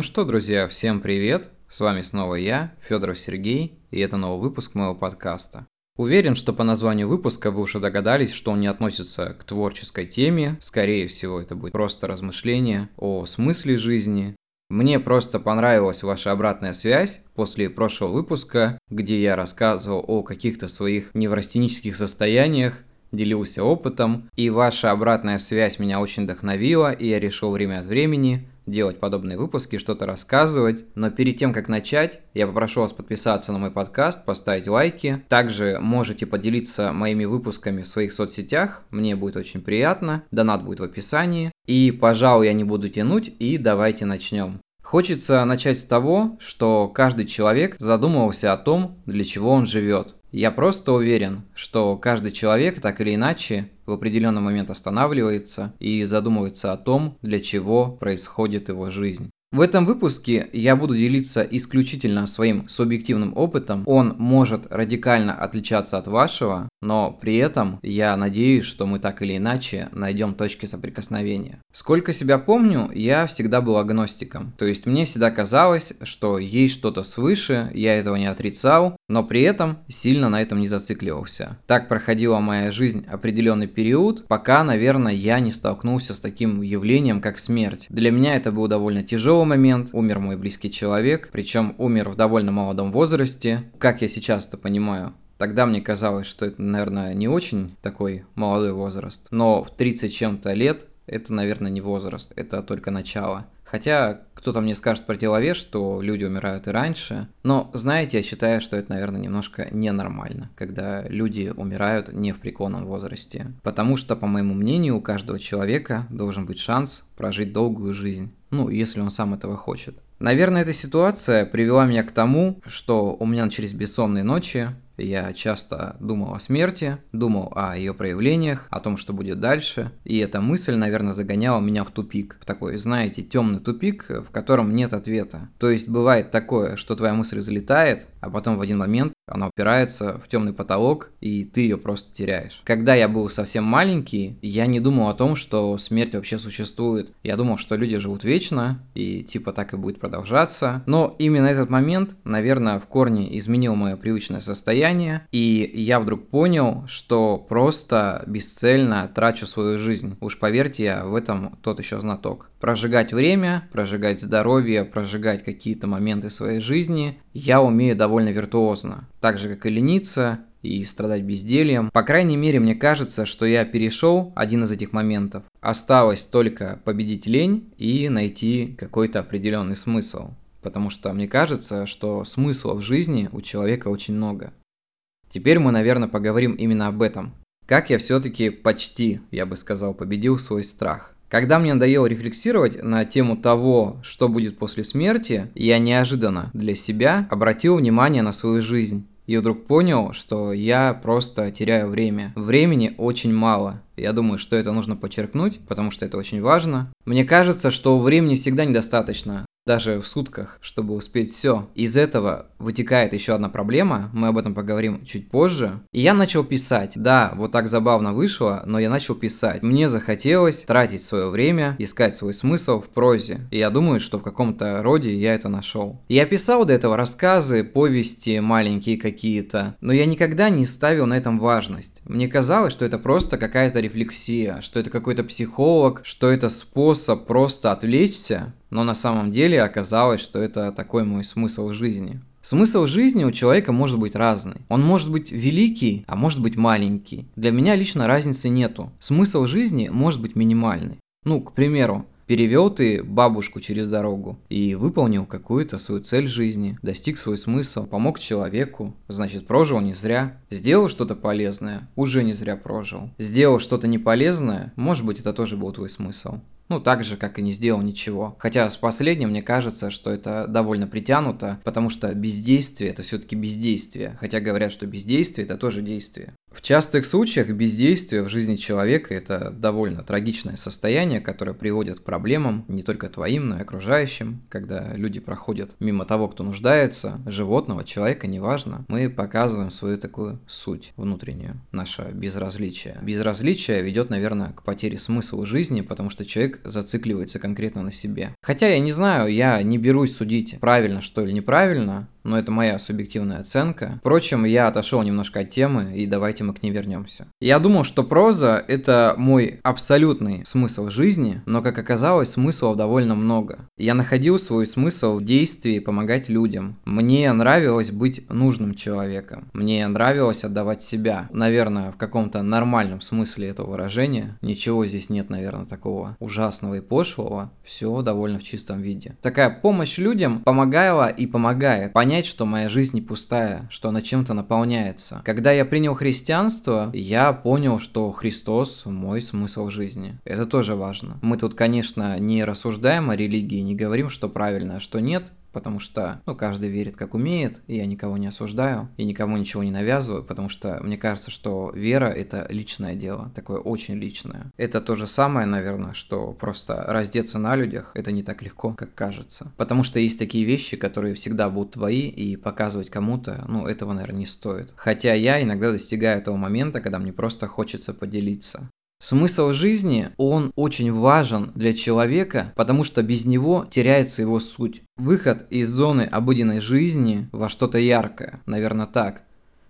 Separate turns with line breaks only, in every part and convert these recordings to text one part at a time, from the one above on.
Ну что, друзья, всем привет! С вами снова я, Федоров Сергей, и это новый выпуск моего подкаста. Уверен, что по названию выпуска вы уже догадались, что он не относится к творческой теме, скорее всего это будет просто размышление о смысле жизни. Мне просто понравилась ваша обратная связь после прошлого выпуска, где я рассказывал о каких-то своих неврастенических состояниях, делился опытом, и ваша обратная связь меня очень вдохновила, и я решил время от времени делать подобные выпуски, что-то рассказывать. Но перед тем, как начать, я попрошу вас подписаться на мой подкаст, поставить лайки. Также можете поделиться моими выпусками в своих соцсетях, мне будет очень приятно. Донат будет в описании. И, пожалуй, я не буду тянуть, и давайте начнем. Хочется начать с того, что каждый человек задумывался о том, для чего он живет. Я просто уверен, что каждый человек так или иначе в определенный момент останавливается и задумывается о том, для чего происходит его жизнь. В этом выпуске я буду делиться исключительно своим субъективным опытом. Он может радикально отличаться от вашего, но при этом я надеюсь, что мы так или иначе найдем точки соприкосновения. Сколько себя помню, я всегда был агностиком. То есть мне всегда казалось, что есть что-то свыше, я этого не отрицал, но при этом сильно на этом не зацикливался. Так проходила моя жизнь определенный период, пока, наверное, я не столкнулся с таким явлением, как смерть. Для меня это был довольно тяжелый момент, умер мой близкий человек, причем умер в довольно молодом возрасте. Как я сейчас это понимаю, Тогда мне казалось, что это, наверное, не очень такой молодой возраст. Но в 30 чем-то лет это, наверное, не возраст, это только начало. Хотя кто-то мне скажет противовес, что люди умирают и раньше. Но, знаете, я считаю, что это, наверное, немножко ненормально, когда люди умирают не в преклонном возрасте. Потому что, по моему мнению, у каждого человека должен быть шанс прожить долгую жизнь. Ну, если он сам этого хочет. Наверное, эта ситуация привела меня к тому, что у меня начались бессонные ночи, я часто думал о смерти, думал о ее проявлениях, о том, что будет дальше. И эта мысль, наверное, загоняла меня в тупик. В такой, знаете, темный тупик, в котором нет ответа. То есть бывает такое, что твоя мысль взлетает, а потом в один момент она упирается в темный потолок, и ты ее просто теряешь. Когда я был совсем маленький, я не думал о том, что смерть вообще существует. Я думал, что люди живут вечно, и типа так и будет продолжаться. Но именно этот момент, наверное, в корне изменил мое привычное состояние, и я вдруг понял, что просто бесцельно трачу свою жизнь. Уж поверьте, я в этом тот еще знаток. Прожигать время, прожигать здоровье, прожигать какие-то моменты своей жизни я умею довольно виртуозно так же как и лениться и страдать бездельем. По крайней мере, мне кажется, что я перешел один из этих моментов. Осталось только победить лень и найти какой-то определенный смысл. Потому что мне кажется, что смысла в жизни у человека очень много. Теперь мы, наверное, поговорим именно об этом. Как я все-таки почти, я бы сказал, победил свой страх. Когда мне надоело рефлексировать на тему того, что будет после смерти, я неожиданно для себя обратил внимание на свою жизнь. И вдруг понял, что я просто теряю время. Времени очень мало. Я думаю, что это нужно подчеркнуть, потому что это очень важно. Мне кажется, что времени всегда недостаточно даже в сутках, чтобы успеть все. Из этого вытекает еще одна проблема, мы об этом поговорим чуть позже. И я начал писать. Да, вот так забавно вышло, но я начал писать. Мне захотелось тратить свое время, искать свой смысл в прозе. И я думаю, что в каком-то роде я это нашел. Я писал до этого рассказы, повести маленькие какие-то, но я никогда не ставил на этом важность. Мне казалось, что это просто какая-то рефлексия, что это какой-то психолог, что это способ просто отвлечься но на самом деле оказалось, что это такой мой смысл жизни. Смысл жизни у человека может быть разный. Он может быть великий, а может быть маленький. Для меня лично разницы нету. Смысл жизни может быть минимальный. Ну, к примеру, перевел ты бабушку через дорогу и выполнил какую-то свою цель жизни, достиг свой смысл, помог человеку, значит прожил не зря, сделал что-то полезное, уже не зря прожил, сделал что-то неполезное, может быть это тоже был твой смысл. Ну, так же, как и не сделал ничего. Хотя с последним мне кажется, что это довольно притянуто, потому что бездействие это все-таки бездействие. Хотя говорят, что бездействие это тоже действие. В частых случаях бездействие в жизни человека – это довольно трагичное состояние, которое приводит к проблемам не только твоим, но и окружающим, когда люди проходят мимо того, кто нуждается, животного, человека, неважно, мы показываем свою такую суть внутреннюю, наше безразличие. Безразличие ведет, наверное, к потере смысла жизни, потому что человек зацикливается конкретно на себе. Хотя я не знаю, я не берусь судить, правильно что или неправильно, но это моя субъективная оценка. Впрочем, я отошел немножко от темы, и давайте мы к ней вернемся. Я думал, что проза – это мой абсолютный смысл жизни, но, как оказалось, смыслов довольно много. Я находил свой смысл в действии помогать людям. Мне нравилось быть нужным человеком. Мне нравилось отдавать себя. Наверное, в каком-то нормальном смысле этого выражения. Ничего здесь нет, наверное, такого ужасного и пошлого. Все довольно в чистом виде. Такая помощь людям помогала и помогает понять, понять, что моя жизнь не пустая, что она чем-то наполняется. Когда я принял христианство, я понял, что Христос – мой смысл жизни. Это тоже важно. Мы тут, конечно, не рассуждаем о религии, не говорим, что правильно, а что нет, потому что, ну, каждый верит как умеет, и я никого не осуждаю, и никому ничего не навязываю, потому что мне кажется, что вера – это личное дело, такое очень личное. Это то же самое, наверное, что просто раздеться на людях – это не так легко, как кажется. Потому что есть такие вещи, которые всегда будут твои, и показывать кому-то, ну, этого, наверное, не стоит. Хотя я иногда достигаю этого момента, когда мне просто хочется поделиться. Смысл жизни, он очень важен для человека, потому что без него теряется его суть. Выход из зоны обыденной жизни во что-то яркое, наверное так.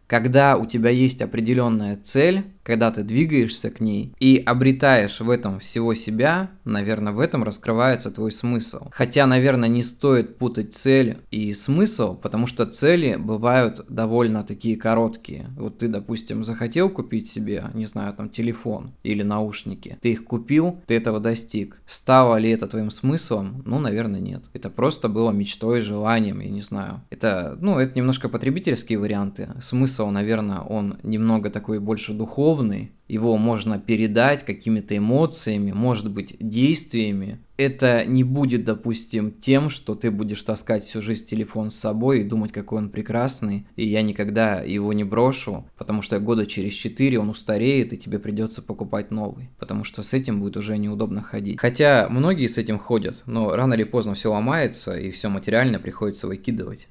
Когда у тебя есть определенная цель, когда ты двигаешься к ней и обретаешь в этом всего себя, наверное, в этом раскрывается твой смысл. Хотя, наверное, не стоит путать цель и смысл, потому что цели бывают довольно такие короткие. Вот ты, допустим, захотел купить себе, не знаю, там телефон или наушники, ты их купил, ты этого достиг. Стало ли это твоим смыслом? Ну, наверное, нет. Это просто было мечтой, желанием, я не знаю. Это, ну, это немножко потребительские варианты. Смысл, наверное, он немного такой больше духовный, духовный, его можно передать какими-то эмоциями, может быть, действиями. Это не будет, допустим, тем, что ты будешь таскать всю жизнь телефон с собой и думать, какой он прекрасный, и я никогда его не брошу, потому что года через четыре он устареет, и тебе придется покупать новый, потому что с этим будет уже неудобно ходить. Хотя многие с этим ходят, но рано или поздно все ломается, и все материально приходится выкидывать.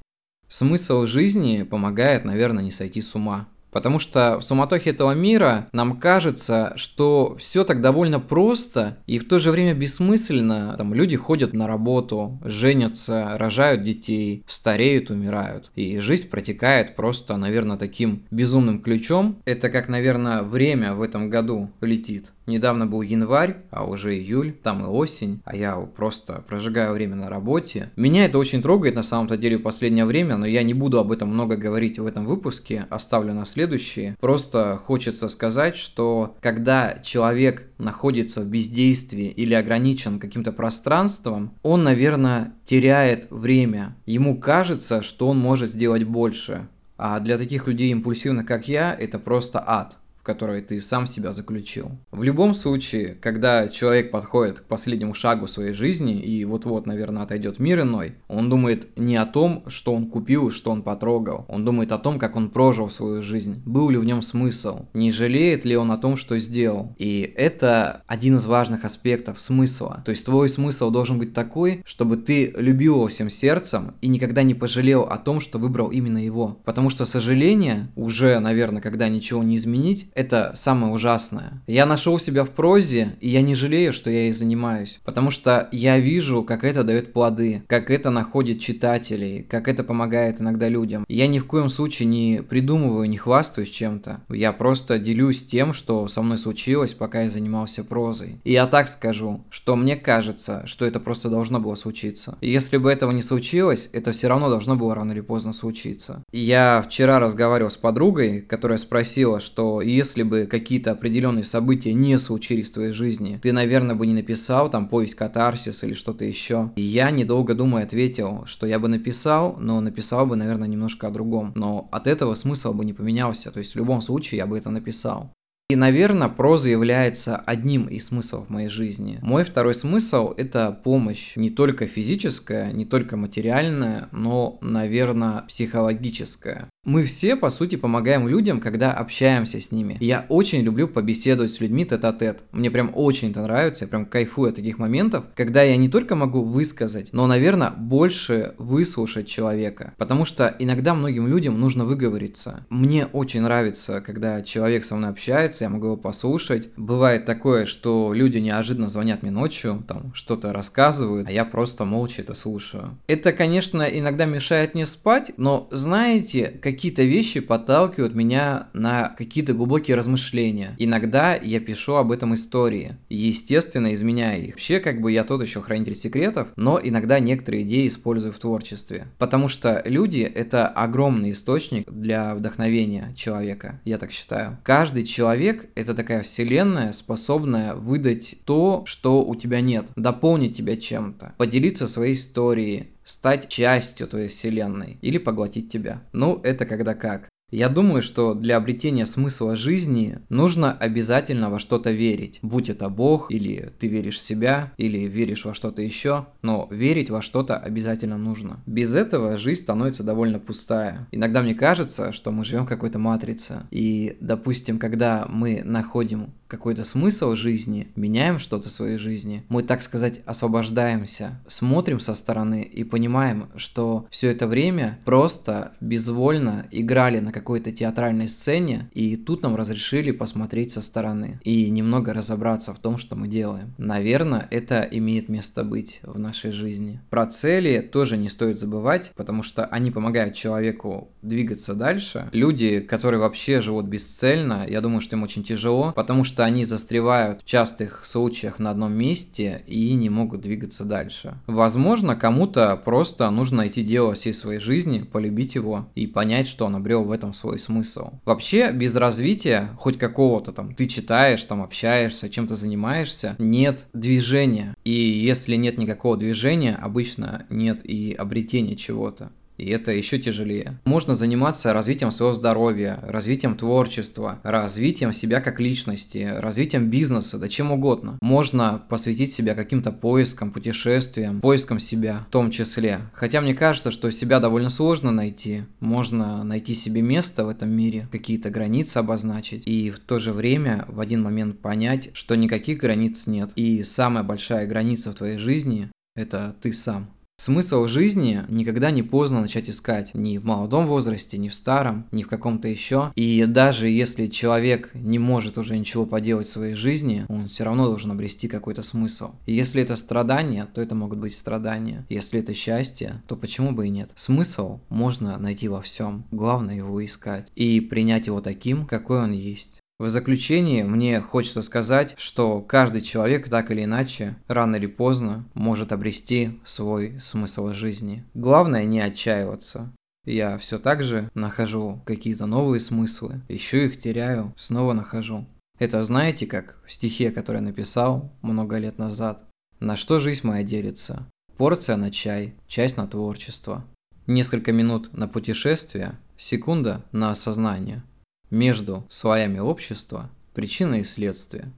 Смысл жизни помогает, наверное, не сойти с ума. Потому что в суматохе этого мира нам кажется, что все так довольно просто и в то же время бессмысленно. Там люди ходят на работу, женятся, рожают детей, стареют, умирают. И жизнь протекает просто, наверное, таким безумным ключом. Это как, наверное, время в этом году летит. Недавно был январь, а уже июль, там и осень, а я просто прожигаю время на работе. Меня это очень трогает на самом-то деле в последнее время, но я не буду об этом много говорить в этом выпуске, оставлю на следующие. Просто хочется сказать, что когда человек находится в бездействии или ограничен каким-то пространством, он, наверное, теряет время. Ему кажется, что он может сделать больше. А для таких людей импульсивных, как я, это просто ад в которой ты сам себя заключил. В любом случае, когда человек подходит к последнему шагу своей жизни и вот-вот, наверное, отойдет мир иной, он думает не о том, что он купил, что он потрогал. Он думает о том, как он прожил свою жизнь, был ли в нем смысл, не жалеет ли он о том, что сделал. И это один из важных аспектов смысла. То есть твой смысл должен быть такой, чтобы ты любил его всем сердцем и никогда не пожалел о том, что выбрал именно его. Потому что сожаление уже, наверное, когда ничего не изменить, это самое ужасное. Я нашел себя в прозе, и я не жалею, что я ей занимаюсь, потому что я вижу, как это дает плоды, как это находит читателей, как это помогает иногда людям. Я ни в коем случае не придумываю, не хвастаюсь чем-то. Я просто делюсь тем, что со мной случилось, пока я занимался прозой. И я так скажу, что мне кажется, что это просто должно было случиться. И если бы этого не случилось, это все равно должно было рано или поздно случиться. Я вчера разговаривал с подругой, которая спросила, что если бы какие-то определенные события не случились в твоей жизни, ты, наверное, бы не написал там повесть «Катарсис» или что-то еще. И я, недолго думая, ответил, что я бы написал, но написал бы, наверное, немножко о другом. Но от этого смысл бы не поменялся. То есть в любом случае я бы это написал. И, наверное, проза является одним из смыслов моей жизни. Мой второй смысл – это помощь не только физическая, не только материальная, но, наверное, психологическая. Мы все, по сути, помогаем людям, когда общаемся с ними. Я очень люблю побеседовать с людьми тет-а-тет. Мне прям очень это нравится, я прям кайфую от таких моментов, когда я не только могу высказать, но, наверное, больше выслушать человека. Потому что иногда многим людям нужно выговориться. Мне очень нравится, когда человек со мной общается, я могу его послушать. Бывает такое, что люди неожиданно звонят мне ночью, там что-то рассказывают, а я просто молча это слушаю. Это, конечно, иногда мешает мне спать, но знаете, какие-то вещи подталкивают меня на какие-то глубокие размышления. Иногда я пишу об этом истории, естественно, изменяя их. Вообще, как бы я тот еще хранитель секретов, но иногда некоторые идеи использую в творчестве. Потому что люди — это огромный источник для вдохновения человека, я так считаю. Каждый человек — это такая вселенная, способная выдать то, что у тебя нет, дополнить тебя чем-то, поделиться своей историей, стать частью твоей вселенной или поглотить тебя. Ну, это когда как. Я думаю, что для обретения смысла жизни нужно обязательно во что-то верить. Будь это Бог, или ты веришь в себя, или веришь во что-то еще, но верить во что-то обязательно нужно. Без этого жизнь становится довольно пустая. Иногда мне кажется, что мы живем в какой-то матрице. И, допустим, когда мы находим какой-то смысл жизни, меняем что-то в своей жизни, мы, так сказать, освобождаемся, смотрим со стороны и понимаем, что все это время просто безвольно играли на какой-то театральной сцене, и тут нам разрешили посмотреть со стороны и немного разобраться в том, что мы делаем. Наверное, это имеет место быть в нашей жизни. Про цели тоже не стоит забывать, потому что они помогают человеку двигаться дальше. Люди, которые вообще живут бесцельно, я думаю, что им очень тяжело, потому что что они застревают в частых случаях на одном месте и не могут двигаться дальше. Возможно, кому-то просто нужно найти дело всей своей жизни, полюбить его и понять, что он обрел в этом свой смысл. Вообще, без развития, хоть какого-то там, ты читаешь, там общаешься, чем-то занимаешься, нет движения. И если нет никакого движения, обычно нет и обретения чего-то и это еще тяжелее. Можно заниматься развитием своего здоровья, развитием творчества, развитием себя как личности, развитием бизнеса, да чем угодно. Можно посвятить себя каким-то поискам, путешествиям, поискам себя в том числе. Хотя мне кажется, что себя довольно сложно найти. Можно найти себе место в этом мире, какие-то границы обозначить и в то же время в один момент понять, что никаких границ нет. И самая большая граница в твоей жизни – это ты сам. Смысл жизни никогда не поздно начать искать. Ни в молодом возрасте, ни в старом, ни в каком-то еще. И даже если человек не может уже ничего поделать в своей жизни, он все равно должен обрести какой-то смысл. И если это страдания, то это могут быть страдания. Если это счастье, то почему бы и нет? Смысл можно найти во всем. Главное его искать. И принять его таким, какой он есть. В заключение мне хочется сказать, что каждый человек так или иначе, рано или поздно, может обрести свой смысл жизни. Главное не отчаиваться. Я все так же нахожу какие-то новые смыслы, еще их теряю, снова нахожу. Это знаете как в стихе, который написал много лет назад. На что жизнь моя делится? Порция на чай, часть на творчество. Несколько минут на путешествие, секунда на осознание – между слоями общества причина и следствие.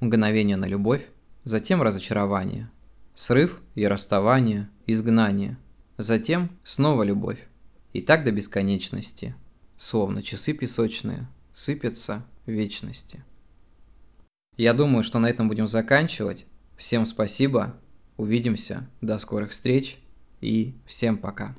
Мгновение на любовь, затем разочарование, срыв и расставание, изгнание, затем снова любовь. И так до бесконечности, словно часы песочные, сыпятся в вечности. Я думаю, что на этом будем заканчивать. Всем спасибо, увидимся, до скорых встреч и всем пока.